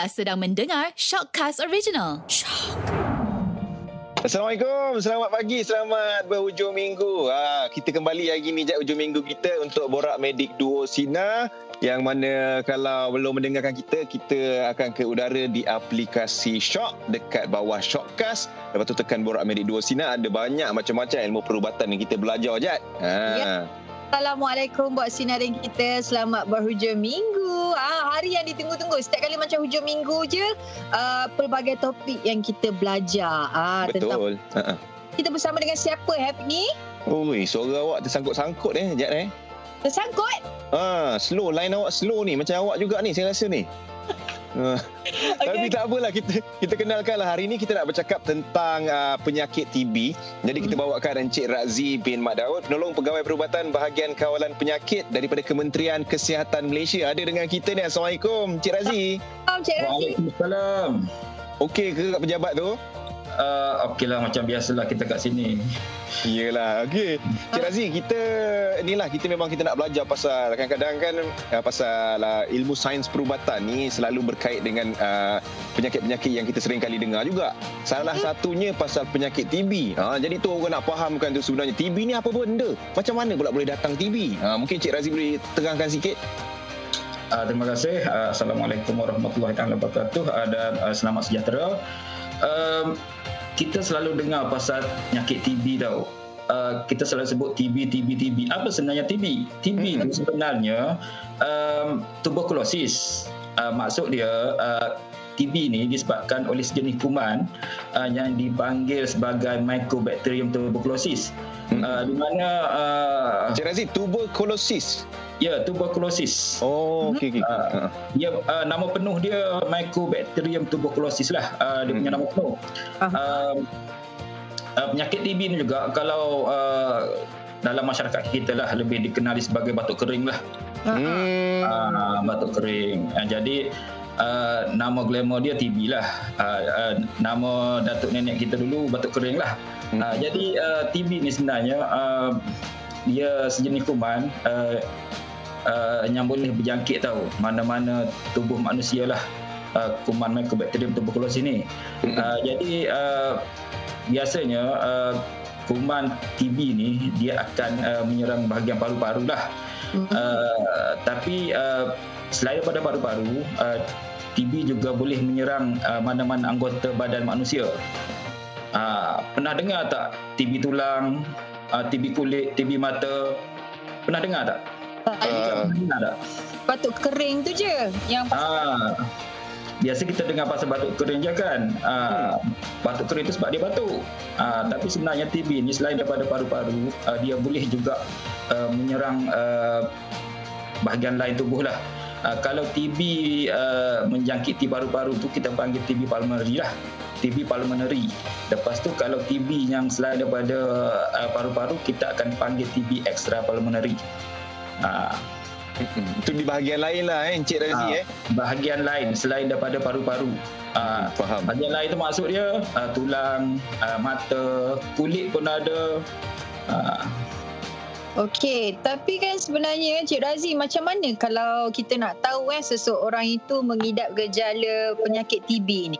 Anda sedang mendengar Shockcast Original. Shock. Assalamualaikum, selamat pagi, selamat berhujung minggu. Ha, kita kembali hari ni hujung minggu kita untuk Borak Medik Duo Sina yang mana kalau belum mendengarkan kita, kita akan ke udara di aplikasi Shock dekat bawah Shockcast. Lepas tu tekan Borak Medik Duo Sina, ada banyak macam-macam ilmu perubatan yang kita belajar, Jat. Ha. Ya. Assalamualaikum buat sinarin kita. Selamat berhujung minggu. Ah, hari yang ditunggu-tunggu. Setiap kali macam hujung minggu je, uh, pelbagai topik yang kita belajar. Ah, Betul. Tentang Ha. kita bersama dengan siapa happy ni? Ui, suara awak tersangkut-sangkut eh, Jat eh. Tersangkut? Ha, slow, line awak slow ni. Macam awak juga ni, saya rasa ni. Ha. Tapi tak apalah kita kita kenalkanlah hari ni kita nak bercakap tentang uh, penyakit TB. Jadi kita Hmm. bawakan Encik Razi bin Mat Daud, penolong pegawai perubatan bahagian kawalan penyakit daripada Kementerian Kesihatan Malaysia. Ada dengan kita ni. Assalamualaikum Encik Razi. Oh, Cik Razi. Waalaikumsalam. Okey ke kat pejabat tu? Uh, Okeylah macam biasalah kita kat sini. Iyalah. Okey. Encik Razi, kita inilah kita memang kita nak belajar pasal kadang-kadang kan uh, pasal uh, ilmu sains perubatan ni selalu berkait dengan uh, penyakit-penyakit yang kita sering kali dengar juga. Salah Mhm. satunya pasal penyakit TB. Ha, jadi tu orang nak fahamkan tu sebenarnya TB ni apa benda? Macam mana pula boleh datang TB? Ha, mungkin Cik Razi boleh terangkan sikit. Uh, terima kasih. Uh, Assalamualaikum warahmatullahi taala wabarakatuh uh, dan uh, selamat sejahtera. Um, kita selalu dengar pasal penyakit TB tau. Uh, kita selalu sebut TB, TB, TB. Apa sebenarnya TB? TB itu sebenarnya um, tuberkulosis. Uh, maksud dia uh, TB ni disebabkan oleh sejenis kuman uh, yang dipanggil sebagai Mycobacterium tuberculosis. Hmm. Uh, di mana uh, Cik Razi, tuberkulosis. Ya tuberkulosis. Oh, okey okey. Ah. Ha. Dia uh, nama penuh dia Mycobacterium tuberculosis lah uh, dia punya Hmm. nama penuh. Ah. Um, uh, penyakit TB ni juga kalau uh, dalam masyarakat kita lah lebih dikenali sebagai batuk kering lah. Ah, ah. Hmm. Uh, batuk kering. Uh, jadi uh, nama glamour dia TB lah. Uh, uh, nama datuk nenek kita dulu batuk kering lah. Hmm. Uh, jadi uh, TB ni sebenarnya uh, dia sejenis kuman uh, uh, yang boleh berjangkit tahu mana-mana tubuh manusia lah uh, kuman Mycobacterium tuberculosis ni. Hmm. Uh, jadi uh, biasanya uh, kuman TB ni dia akan uh, menyerang bahagian paru-paru lah. Uh, tapi uh, selain daripada paru-paru, uh, TB juga boleh menyerang uh, mana-mana anggota badan manusia. Uh, pernah dengar tak TB tulang, uh, TB kulit, TB mata? Pernah dengar tak? Tak? batuk kering tu je. Yang Ah, biasa kita dengar pasal batuk kering je kan. Ah, batuk kering itu sebab dia batuk. Ah, tapi sebenarnya TB ni selain daripada paru-paru, ah, dia boleh juga ah, menyerang ah, bahagian lain tubuh lah. Ah, kalau TB ah, menjangkiti paru-paru tu kita panggil TB pulmonary lah. TB pulmonary. Lepas tu kalau TB yang selain daripada ah, paru-paru kita akan panggil TB extra pulmonary. Ah, Hmm. Itu di bahagian lain lah eh, Encik Razi Ah. eh. bahagian lain selain daripada paru-paru. Uh, Faham. bahagian lain tu maksud dia uh, tulang, uh, mata, kulit pun ada. Uh, Okey, tapi kan sebenarnya Cik Razi macam mana kalau kita nak tahu kan seseorang itu mengidap gejala penyakit TB ni?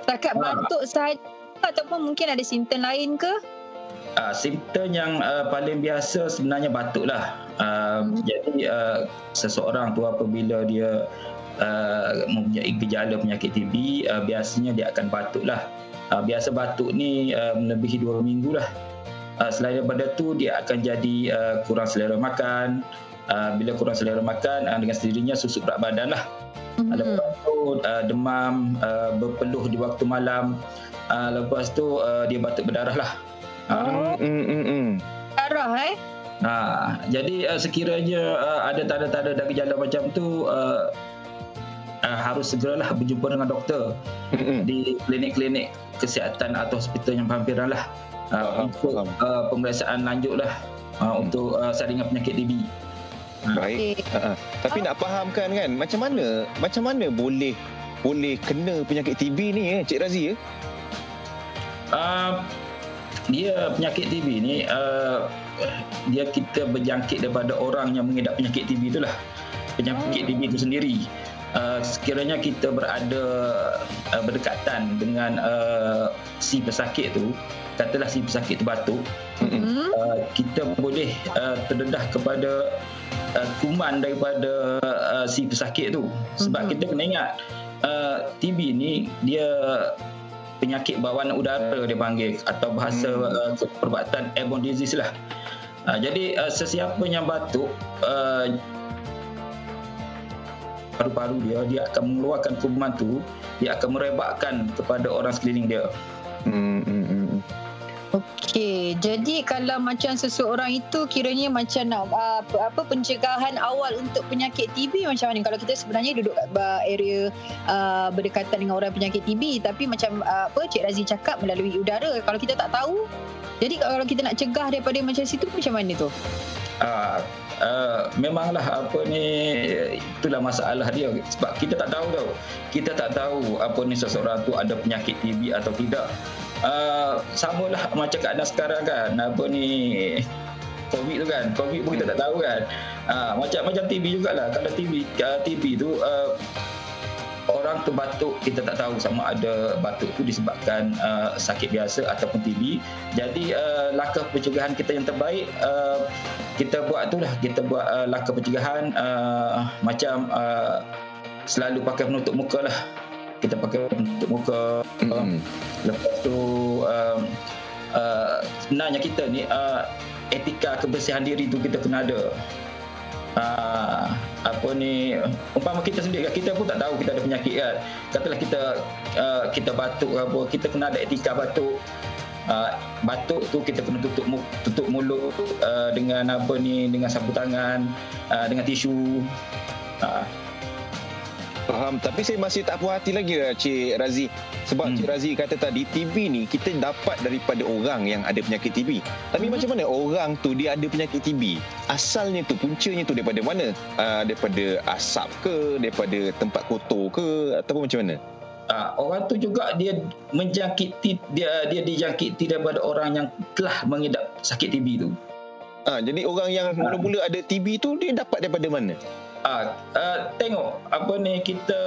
Setakat Ah. batuk sahaja ataupun mungkin ada simptom lain ke? Uh, simptom yang uh, paling biasa sebenarnya batuk lah. Uh, Hmm. Jadi uh, seseorang tu apabila dia uh, mempunyai gejala penyakit TB, uh, biasanya dia akan batuk lah. Uh, biasa batuk ni uh, melebihi dua minggu lah. Uh, selain daripada tu dia akan jadi uh, kurang selera makan. Uh, bila kurang selera makan uh, dengan sendirinya susut berat badan lah. Hmm. Lepas tu uh, demam, uh, berpeluh di waktu malam. Uh, lepas tu uh, dia batuk berdarah lah. Uh, Oh. Hmm, hmm, hmm. Darah eh? Ha, jadi uh, sekiranya uh, ada tanda-tanda dan gejala macam tu uh, uh, harus segeralah berjumpa dengan doktor Hmm, hmm. di klinik-klinik kesihatan atau hospital yang berhampiran lah uh, Faham, untuk faham. uh, pemeriksaan lanjut lah uh, Hmm. untuk uh, saringan penyakit TB. Baik. Okey. Ha, Tapi nak fahamkan kan macam mana macam mana boleh boleh kena penyakit TB ni eh Cik Razi ya? Uh, dia penyakit TB ni uh, dia kita berjangkit daripada orang yang mengidap penyakit TB itulah penyakit TB itu sendiri uh, sekiranya kita berada uh, berdekatan dengan uh, si pesakit tu katalah si pesakit tu batuk mm-hmm. uh, kita boleh uh, terdedah kepada uh, kuman daripada uh, si pesakit tu sebab mm-hmm. kita kena ingat uh, TB ni dia penyakit bawaan udara dia panggil atau bahasa hmm. uh, perubatan airborne disease lah. Uh, jadi uh, sesiapa yang batuk uh, paru-paru dia dia akan mengeluarkan kuman tu dia akan merebakkan kepada orang sekeliling dia. Hmm, hmm, hmm. Okey, jadi kalau macam seseorang itu kiranya macam nak uh, apa pencegahan awal untuk penyakit TB macam mana? Kalau kita sebenarnya duduk area uh, berdekatan dengan orang penyakit TB tapi macam uh, apa Cik Razi cakap melalui udara kalau kita tak tahu jadi kalau kita nak cegah daripada macam situ macam mana tu? Uh, uh, memanglah apa ni itulah masalah dia sebab kita tak tahu tau kita tak tahu apa ni seseorang tu ada penyakit TB atau tidak uh, samalah macam keadaan sekarang kan apa ni COVID tu kan COVID pun kita tak tahu kan. Uh, macam macam TB jugalah. Kalau TB uh, TB tu uh, orang tu batuk kita tak tahu sama ada batuk tu disebabkan uh, sakit biasa ataupun TB jadi uh, langkah pencegahan kita yang terbaik uh, kita buat tu lah. Kita buat uh, langkah pencegahan uh, macam uh, selalu pakai penutup muka lah kita pakai untuk muka. Mm-hmm. lepas tu um, uh, sebenarnya kita ni uh, etika kebersihan diri tu kita kena ada. Uh, apa ni umpama kita sendiri kita pun tak tahu kita ada penyakit kan. Katalah kita uh, kita batuk apa kita kena ada etika batuk. Uh, batuk tu kita kena tutup tutup mulut uh, dengan apa ni dengan sapu tangan uh, dengan tisu. Uh, Faham. Tapi saya masih tak puas hati lagi lah Cik Razi. Sebab hmm. Cik Razi kata tadi TB ni kita dapat daripada orang yang ada penyakit TB. Tapi hmm. macam mana orang tu dia ada penyakit TB? Asalnya tu, puncanya tu daripada mana? Uh, daripada asap ke? Daripada tempat kotor ke? Ataupun macam mana? Uh, orang tu juga dia menjangkiti dia dia dijangkiti daripada orang yang telah mengidap sakit TB tu. Ah, uh, jadi orang yang mula-mula ada TB tu dia dapat daripada mana? Uh, uh, tengok apa ni kita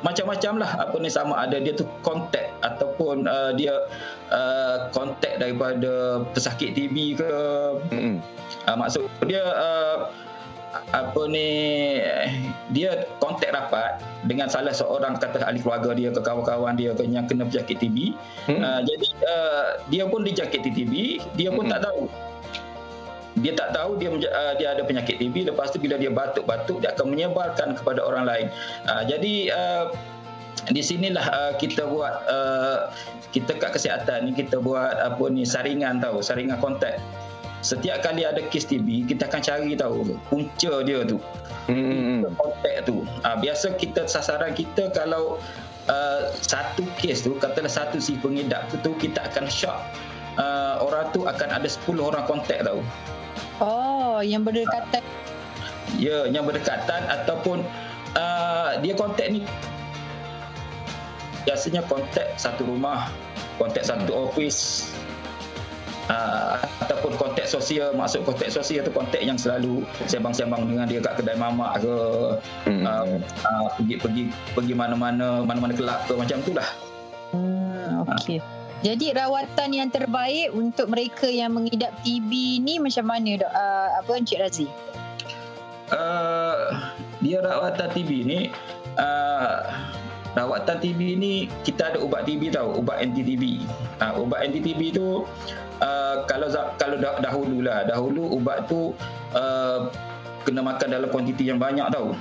macam-macam lah apa ni sama ada dia tu kontak ataupun uh, dia uh, kontak daripada pesakit TB ke mm-hmm. uh, maksud dia uh, apa ni dia kontak rapat dengan salah seorang kata ahli keluarga dia ke kawan-kawan dia ke yang kena penyakit TB hmm. uh, jadi uh, dia pun dijangkit TB dia pun hmm. tak tahu dia tak tahu dia uh, dia ada penyakit TB lepas tu bila dia batuk-batuk dia akan menyebarkan kepada orang lain. Uh, jadi uh, di sinilah uh, kita buat uh, kita kat kesihatan ni kita buat apa ni saringan tahu saringan kontak. Setiap kali ada kes TB kita akan cari tahu punca dia tu. Hmm. kontak tu. Uh, biasa kita sasaran kita kalau uh, satu kes tu katalah satu si pengidap tu kita akan shock uh, orang tu akan ada 10 orang kontak tahu Oh, yang berdekatan. Ya, yang berdekatan ataupun uh, dia kontak ni biasanya kontak satu rumah, kontak satu office uh, ataupun kontak sosial. Maksud kontak sosial tu kontak yang selalu sembang-sembang dengan dia kat kedai mamak ke hmm. uh, uh, pergi pergi pergi mana-mana mana-mana kelab ke macam itulah. Hmm, okey. Uh. Jadi rawatan yang terbaik untuk mereka yang mengidap TB ni macam mana dok? Uh, apa Encik Razi? Uh, dia rawatan TB ni uh, rawatan TB ni kita ada ubat TB tahu, ubat anti TB. Uh, ubat anti TB tu uh, kalau kalau dahulu lah, dahulu ubat tu uh, kena makan dalam kuantiti yang banyak tahu.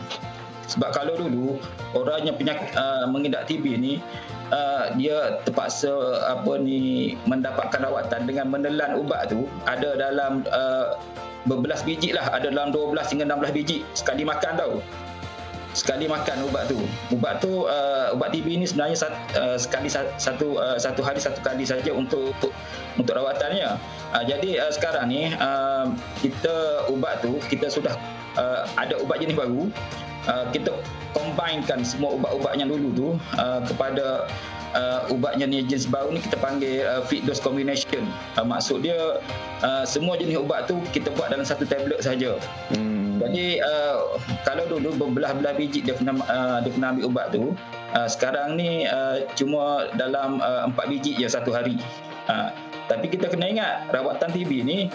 Sebab kalau dulu orang yang penyakit uh, mengidap TB ni uh, dia terpaksa apa ni mendapatkan rawatan dengan menelan ubat tu ada dalam uh, berbelas biji lah. Ada dalam 12 hingga 16 biji. Sekali makan tau. Sekali makan ubat tu. Ubat tu uh, ubat TB ni sebenarnya sat, uh, sekali satu uh, satu hari satu kali saja untuk untuk rawatannya. Uh, jadi uh, sekarang ni uh, kita ubat tu kita sudah uh, ada ubat jenis baru uh, kita combinekan semua ubat-ubat yang dulu tu uh, kepada uh, ubatnya ni jenis baru ni kita panggil uh, feed dose combination. Uh, maksud dia uh, semua jenis ubat tu kita buat dalam satu tablet saja. Hmm. Jadi uh, kalau dulu berbelah-belah biji dia kena uh, dia kena ambil ubat tu, uh, sekarang ni uh, cuma dalam uh, empat biji je satu hari. Uh, tapi kita kena ingat rawatan TB ni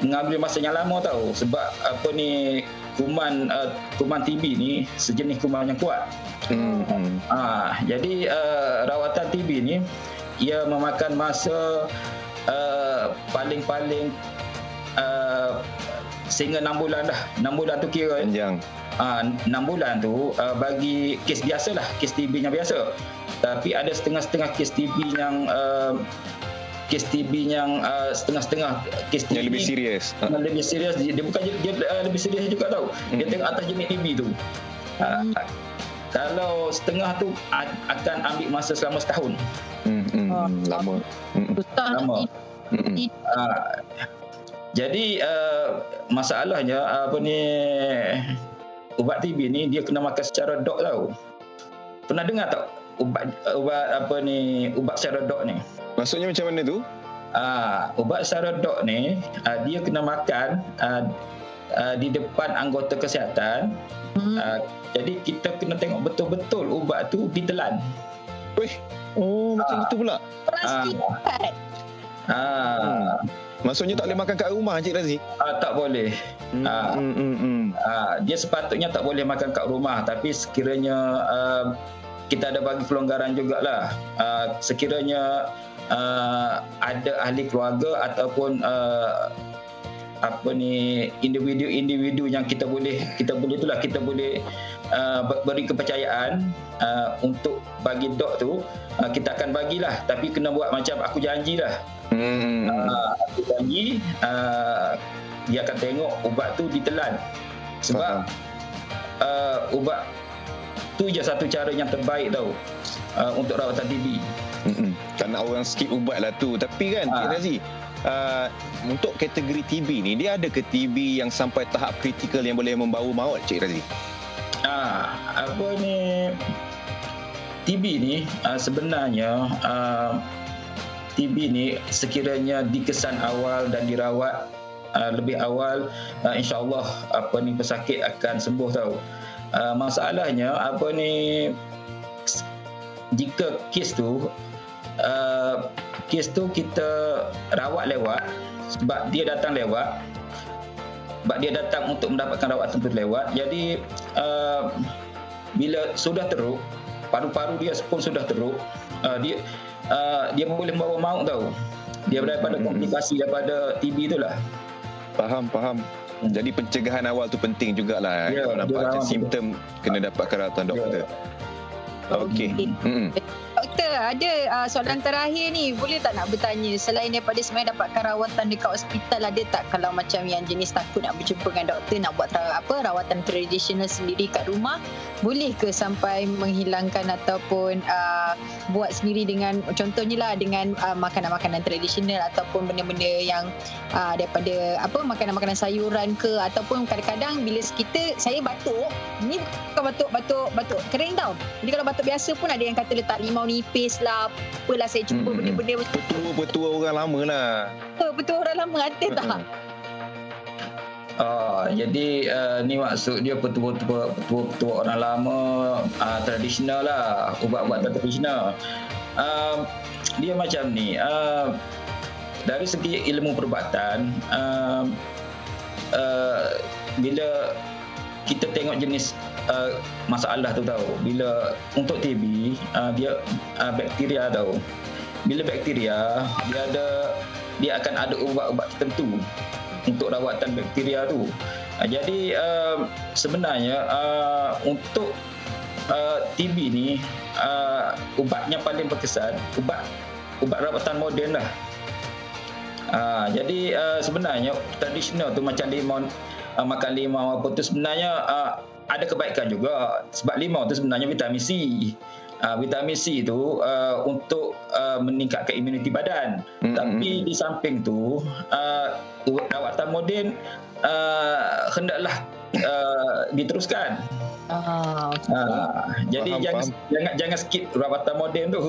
mengambil masa yang lama tahu sebab apa ni kuman uh, kuman TB ni sejenis kuman yang kuat. Hmm. Ah, jadi uh, rawatan TB ni ia memakan masa uh, paling-paling uh, sehingga 6 bulan dah. 6 bulan tu kira panjang. Ah, uh, 6 bulan tu uh, bagi kes biasalah, kes TB yang biasa. Tapi ada setengah-setengah kes TB yang uh, kes TB yang uh, setengah-setengah kes TB yang lebih serius. Yang lebih serius dia, dia bukan dia uh, lebih serius juga tahu. Dia hmm. tengok atas jenis TB tu. Uh, kalau setengah tu akan ambil masa selama setahun. Hmm, hmm, uh, lama. Hmm. Lama. Hmm. Uh, jadi uh, masalahnya apa ni ubat TB ni dia kena makan secara dok tau. Pernah dengar tak ubat ubat apa ni ubat secara dok ni? Maksudnya macam mana tu? Ah, uh, ubat saradok ni uh, dia kena makan uh, uh, di depan anggota kesihatan. Hmm. Uh, jadi kita kena tengok betul-betul ubat tu ditelan. Wih. Oh, macam uh, itu pula. Plastik. Ah. Uh, Maksudnya tak boleh makan kat rumah Encik Razi? Uh, tak boleh. Hmm, uh, hmm, hmm, hmm. Uh, dia sepatutnya tak boleh makan kat rumah tapi sekiranya uh, kita ada bagi pelonggaran jugalah. Uh, sekiranya uh, ada ahli keluarga ataupun uh, apa ni individu-individu yang kita boleh kita boleh itulah kita boleh uh, beri kepercayaan uh, untuk bagi dok tu uh, kita akan bagilah tapi kena buat macam aku janjilah hmm. uh, aku janji uh, dia akan tengok ubat tu ditelan sebab uh, ubat tu je satu cara yang terbaik tau. Uh, untuk rawatan TB Mm-mm. Tak nak orang skip ubat lah tu. Tapi kan ha. Cik Razi uh, Untuk kategori TB ni Dia ada ke TB yang sampai tahap kritikal Yang boleh membawa maut Cik Razi Ah, Apa ni? TB ni uh, Sebenarnya uh, TB ni Sekiranya dikesan awal Dan dirawat uh, Lebih awal uh, InsyaAllah Apa ni pesakit akan sembuh tau. Uh, Masalahnya Apa ni jika kes tu uh, kes tu kita rawat lewat sebab dia datang lewat sebab dia datang untuk mendapatkan rawatan tu lewat. Jadi uh, bila sudah teruk paru-paru dia pun sudah teruk uh, dia uh, dia boleh membawa maut tau. Dia daripada hmm. komplikasi daripada TB tu lah faham faham. Jadi pencegahan awal tu penting jugalah. Ya, kalau nampak macam simptom kena dapatkan rawatan doktor. Ya. Okey. Hmm. Doktor ada uh, soalan terakhir ni. Boleh tak nak bertanya selain daripada sebenarnya dapatkan rawatan dekat hospital ada tak kalau macam yang jenis takut nak berjumpa dengan doktor nak buat apa rawatan tradisional sendiri kat rumah? Boleh ke sampai menghilangkan ataupun uh, buat sendiri dengan contohnya lah dengan uh, makanan-makanan tradisional ataupun benda-benda yang uh, daripada apa makanan-makanan sayuran ke? Ataupun kadang-kadang bila kita saya batuk ni bukan batuk batuk batuk kering tau. Jadi kalau batuk biasa pun ada yang kata letak limau nipis lah apalah saya jumpa hmm. benda-benda macam petua-petua orang lama lah. Petua orang lama ada tak? Hmm. Uh, jadi uh, ni maksud dia petua-petua petua-petua orang lama uh, tradisional lah. Ubat-ubatan tradisional. Uh, dia macam ni uh, dari segi ilmu perubatan uh, uh, bila kita tengok jenis uh, masalah tu tahu bila untuk TB uh, dia uh, bakteria tahu bila bakteria dia ada dia akan ada ubat-ubat tertentu untuk rawatan bakteria tu. Uh, jadi uh, sebenarnya uh, untuk uh, TB ni uh, ubatnya paling berkesan ubat ubat rawatan moden lah. Uh, jadi uh, sebenarnya tradisional tu macam limau uh, makan limau apa tu sebenarnya uh, ada kebaikan juga sebab limau tu sebenarnya vitamin C. Uh, vitamin C itu uh, untuk uh, meningkatkan imuniti badan. Mm-hmm. Tapi di samping tu uh, rawatan moden uh, hendaklah uh, diteruskan. Ah, okay. Ah, jadi Faham, jangan, faham. jangan jangan skip rawatan moden tu.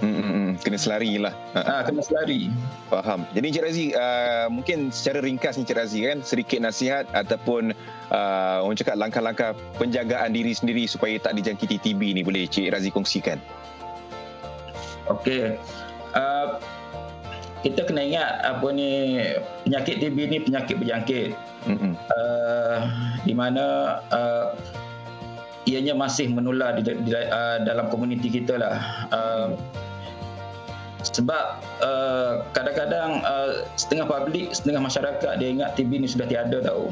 Hmm, hmm, hmm. Kena selari lah. Ha, Ah, kena selari. faham. Jadi Encik Razi, uh, mungkin secara ringkas Encik Razi kan, sedikit nasihat ataupun uh, orang cakap langkah-langkah penjagaan diri sendiri supaya tak dijangkiti TB ni boleh Encik Razi kongsikan. Okey. Uh, kita kena ingat apa ni penyakit TB ni penyakit berjangkit. Hmm, hmm. Uh, di mana uh, ianya masih menular di, di uh, dalam komuniti kita lah. Uh, sebab uh, kadang-kadang uh, setengah publik, setengah masyarakat dia ingat TB ni sudah tiada tau.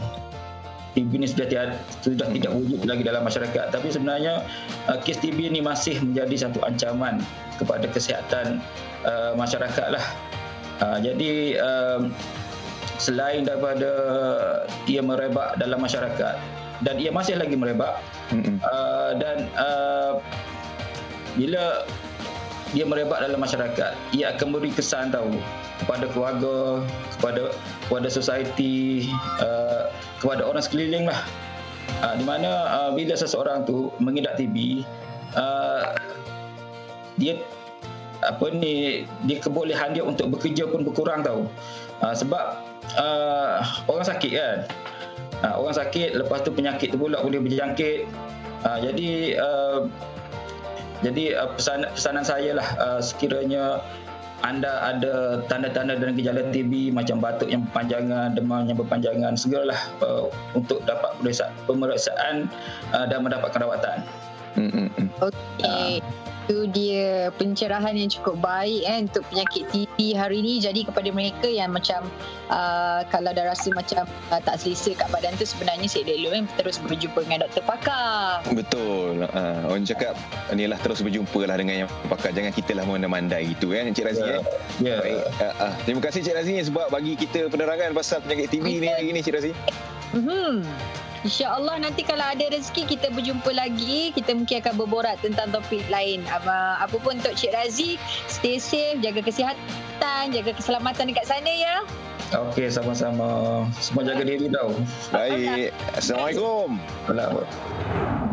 TB ni sudah tiada, sudah tidak wujud lagi dalam masyarakat. Tapi sebenarnya uh, kes TB ni masih menjadi satu ancaman kepada kesihatan uh, masyarakat lah. Uh, jadi um, selain daripada ia merebak dalam masyarakat dan ia masih lagi merebak uh, dan uh, bila dia merebak dalam masyarakat ia akan beri kesan tahu kepada keluarga kepada kepada society uh, kepada orang sekeliling lah. Uh, di mana uh, bila seseorang tu mengidap TB uh, dia apa ni dia kebolehan dia untuk bekerja pun berkurang tahu uh, sebab uh, orang sakit kan uh, orang sakit lepas tu penyakit tu pula boleh berjangkit uh, jadi uh, jadi uh, pesanan, pesanan saya lah uh, sekiranya anda ada tanda-tanda dan gejala TB macam batuk yang berpanjangan, demam yang berpanjangan, segeralah uh, untuk dapat pemeriksaan, pemeriksaan uh, dan mendapatkan rawatan. Hmm, hmm, hmm. Itu dia pencerahan yang cukup baik eh untuk penyakit TB hari ni. Jadi kepada mereka yang macam uh, kalau dah rasa macam uh, tak selesa kat badan tu sebenarnya seelok-elok eh terus berjumpa dengan doktor pakar. Betul. Uh, orang cakap ni lah terus berjumpa lah dengan yang pakar. Jangan kita lah mandai itu kan Encik Razi Ya. eh. Ya. Baik. Uh, uh. Terima kasih Encik Razi sebab bagi kita penerangan pasal penyakit TB ni hari ni Encik Razi. Hmm. InsyaAllah nanti kalau ada rezeki kita berjumpa lagi. Kita mungkin akan berborak tentang topik lain. Apa, apa pun untuk Cik Razi, stay safe, jaga kesihatan, jaga keselamatan dekat sana ya. Okey, sama-sama. Semua jaga diri tau. Baik. Assalamualaikum. Alah.